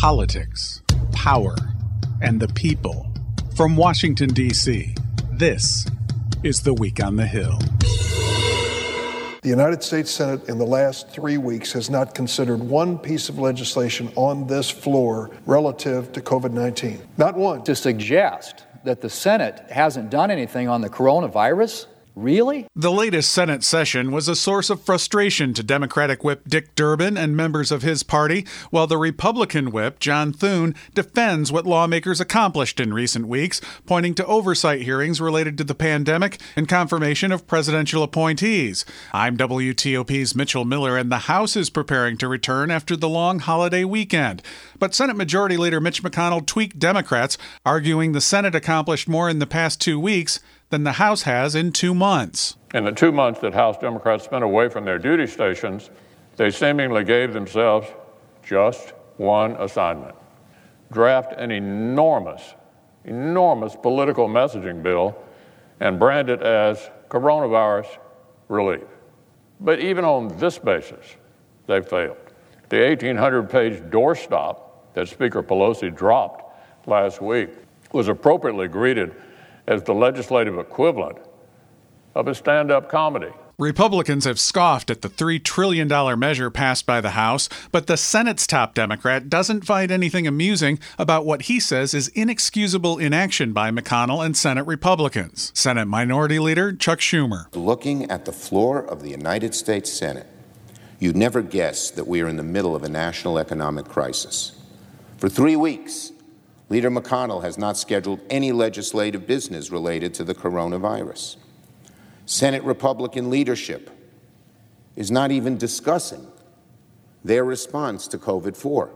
politics, power, and the people. From Washington, D.C., this is The Week on the Hill. The United States Senate in the last three weeks has not considered one piece of legislation on this floor relative to COVID 19. Not one. To suggest that the Senate hasn't done anything on the coronavirus Really? The latest Senate session was a source of frustration to Democratic Whip Dick Durbin and members of his party, while the Republican Whip, John Thune, defends what lawmakers accomplished in recent weeks, pointing to oversight hearings related to the pandemic and confirmation of presidential appointees. I'm WTOP's Mitchell Miller, and the House is preparing to return after the long holiday weekend. But Senate Majority Leader Mitch McConnell tweaked Democrats, arguing the Senate accomplished more in the past two weeks than the House has in two months. In the two months that House Democrats spent away from their duty stations, they seemingly gave themselves just one assignment draft an enormous, enormous political messaging bill and brand it as coronavirus relief. But even on this basis, they failed. The 1,800 page doorstop that Speaker Pelosi dropped last week was appropriately greeted as the legislative equivalent of a stand up comedy. Republicans have scoffed at the $3 trillion measure passed by the House, but the Senate's top Democrat doesn't find anything amusing about what he says is inexcusable inaction by McConnell and Senate Republicans. Senate Minority Leader Chuck Schumer. Looking at the floor of the United States Senate, you'd never guess that we are in the middle of a national economic crisis. For three weeks, Leader McConnell has not scheduled any legislative business related to the coronavirus. Senate Republican leadership is not even discussing their response to COVID 4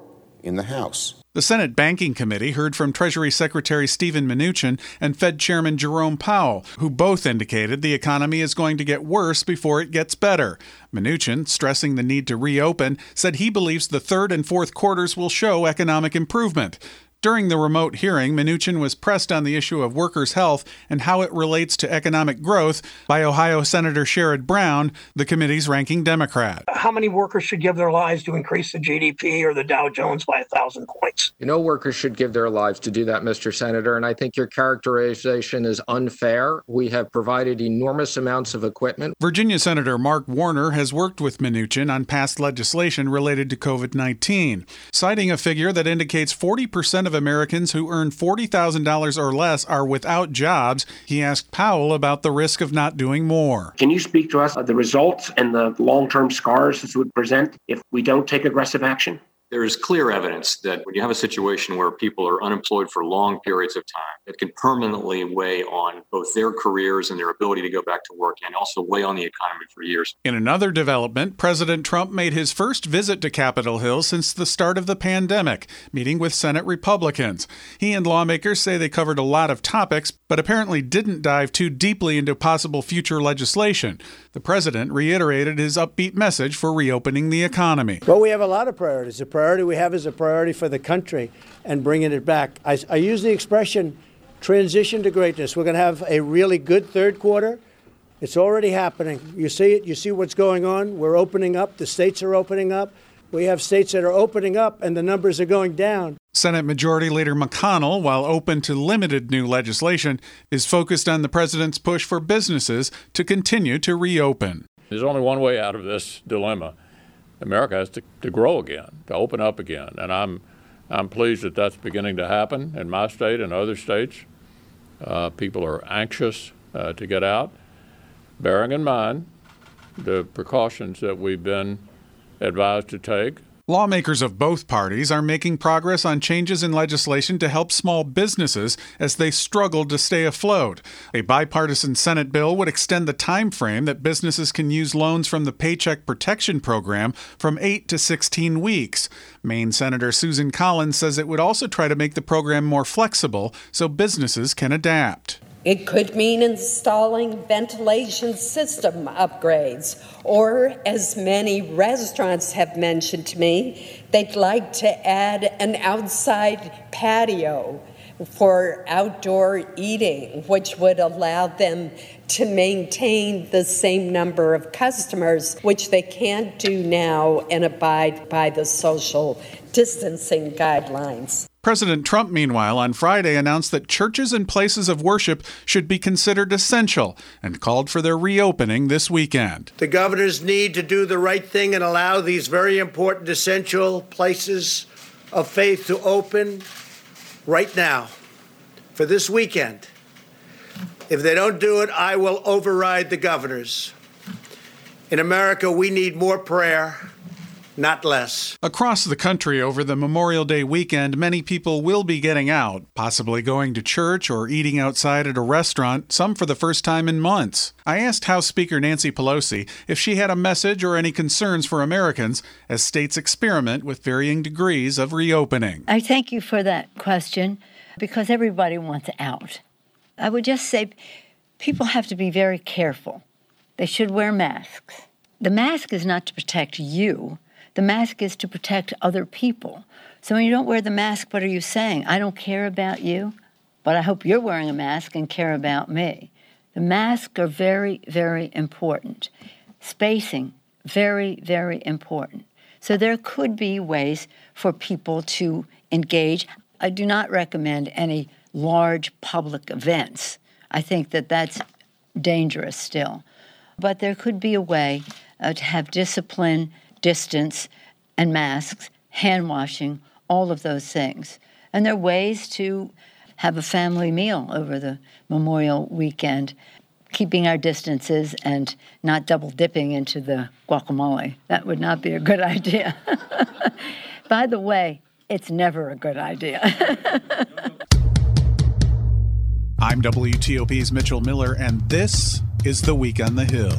in the House. The Senate Banking Committee heard from Treasury Secretary Steven Mnuchin and Fed Chairman Jerome Powell, who both indicated the economy is going to get worse before it gets better. Mnuchin, stressing the need to reopen, said he believes the third and fourth quarters will show economic improvement. During the remote hearing, Mnuchin was pressed on the issue of workers' health and how it relates to economic growth by Ohio Senator Sherrod Brown, the committee's ranking Democrat. How many workers should give their lives to increase the GDP or the Dow Jones by a thousand points? You know, workers should give their lives to do that, Mr. Senator, and I think your characterization is unfair. We have provided enormous amounts of equipment. Virginia Senator Mark Warner has worked with Mnuchin on past legislation related to COVID 19, citing a figure that indicates 40% of of Americans who earn $40,000 or less are without jobs. He asked Powell about the risk of not doing more. Can you speak to us of the results and the long term scars this would present if we don't take aggressive action? There is clear evidence that when you have a situation where people are unemployed for long periods of time, it can permanently weigh on both their careers and their ability to go back to work and also weigh on the economy for years. In another development, President Trump made his first visit to Capitol Hill since the start of the pandemic, meeting with Senate Republicans. He and lawmakers say they covered a lot of topics, but apparently didn't dive too deeply into possible future legislation. The president reiterated his upbeat message for reopening the economy. Well, we have a lot of priorities. The priority we have is a priority for the country and bringing it back. I, I use the expression transition to greatness. We're going to have a really good third quarter. It's already happening. You see it, you see what's going on. We're opening up, the states are opening up. We have states that are opening up and the numbers are going down. Senate Majority Leader McConnell, while open to limited new legislation, is focused on the president's push for businesses to continue to reopen. There's only one way out of this dilemma. America has to, to grow again, to open up again. And I'm, I'm pleased that that's beginning to happen in my state and other states. Uh, people are anxious uh, to get out, bearing in mind the precautions that we've been advised to take Lawmakers of both parties are making progress on changes in legislation to help small businesses as they struggle to stay afloat. A bipartisan Senate bill would extend the time frame that businesses can use loans from the Paycheck Protection Program from 8 to 16 weeks. Maine Senator Susan Collins says it would also try to make the program more flexible so businesses can adapt. It could mean installing ventilation system upgrades, or as many restaurants have mentioned to me, they'd like to add an outside patio for outdoor eating, which would allow them to maintain the same number of customers, which they can't do now and abide by the social distancing guidelines. President Trump, meanwhile, on Friday announced that churches and places of worship should be considered essential and called for their reopening this weekend. The governors need to do the right thing and allow these very important essential places of faith to open right now for this weekend. If they don't do it, I will override the governors. In America, we need more prayer not less. Across the country over the Memorial Day weekend, many people will be getting out, possibly going to church or eating outside at a restaurant, some for the first time in months. I asked House Speaker Nancy Pelosi if she had a message or any concerns for Americans as states experiment with varying degrees of reopening. I thank you for that question because everybody wants out. I would just say people have to be very careful. They should wear masks. The mask is not to protect you, the mask is to protect other people. So when you don't wear the mask, what are you saying? I don't care about you, but I hope you're wearing a mask and care about me. The masks are very, very important. Spacing, very, very important. So there could be ways for people to engage. I do not recommend any large public events. I think that that's dangerous still. But there could be a way uh, to have discipline distance and masks, hand washing, all of those things. And there are ways to have a family meal over the Memorial weekend, keeping our distances and not double dipping into the guacamole. That would not be a good idea. By the way, it's never a good idea. I'm WTOP's Mitchell Miller, and this is The Week on the Hill.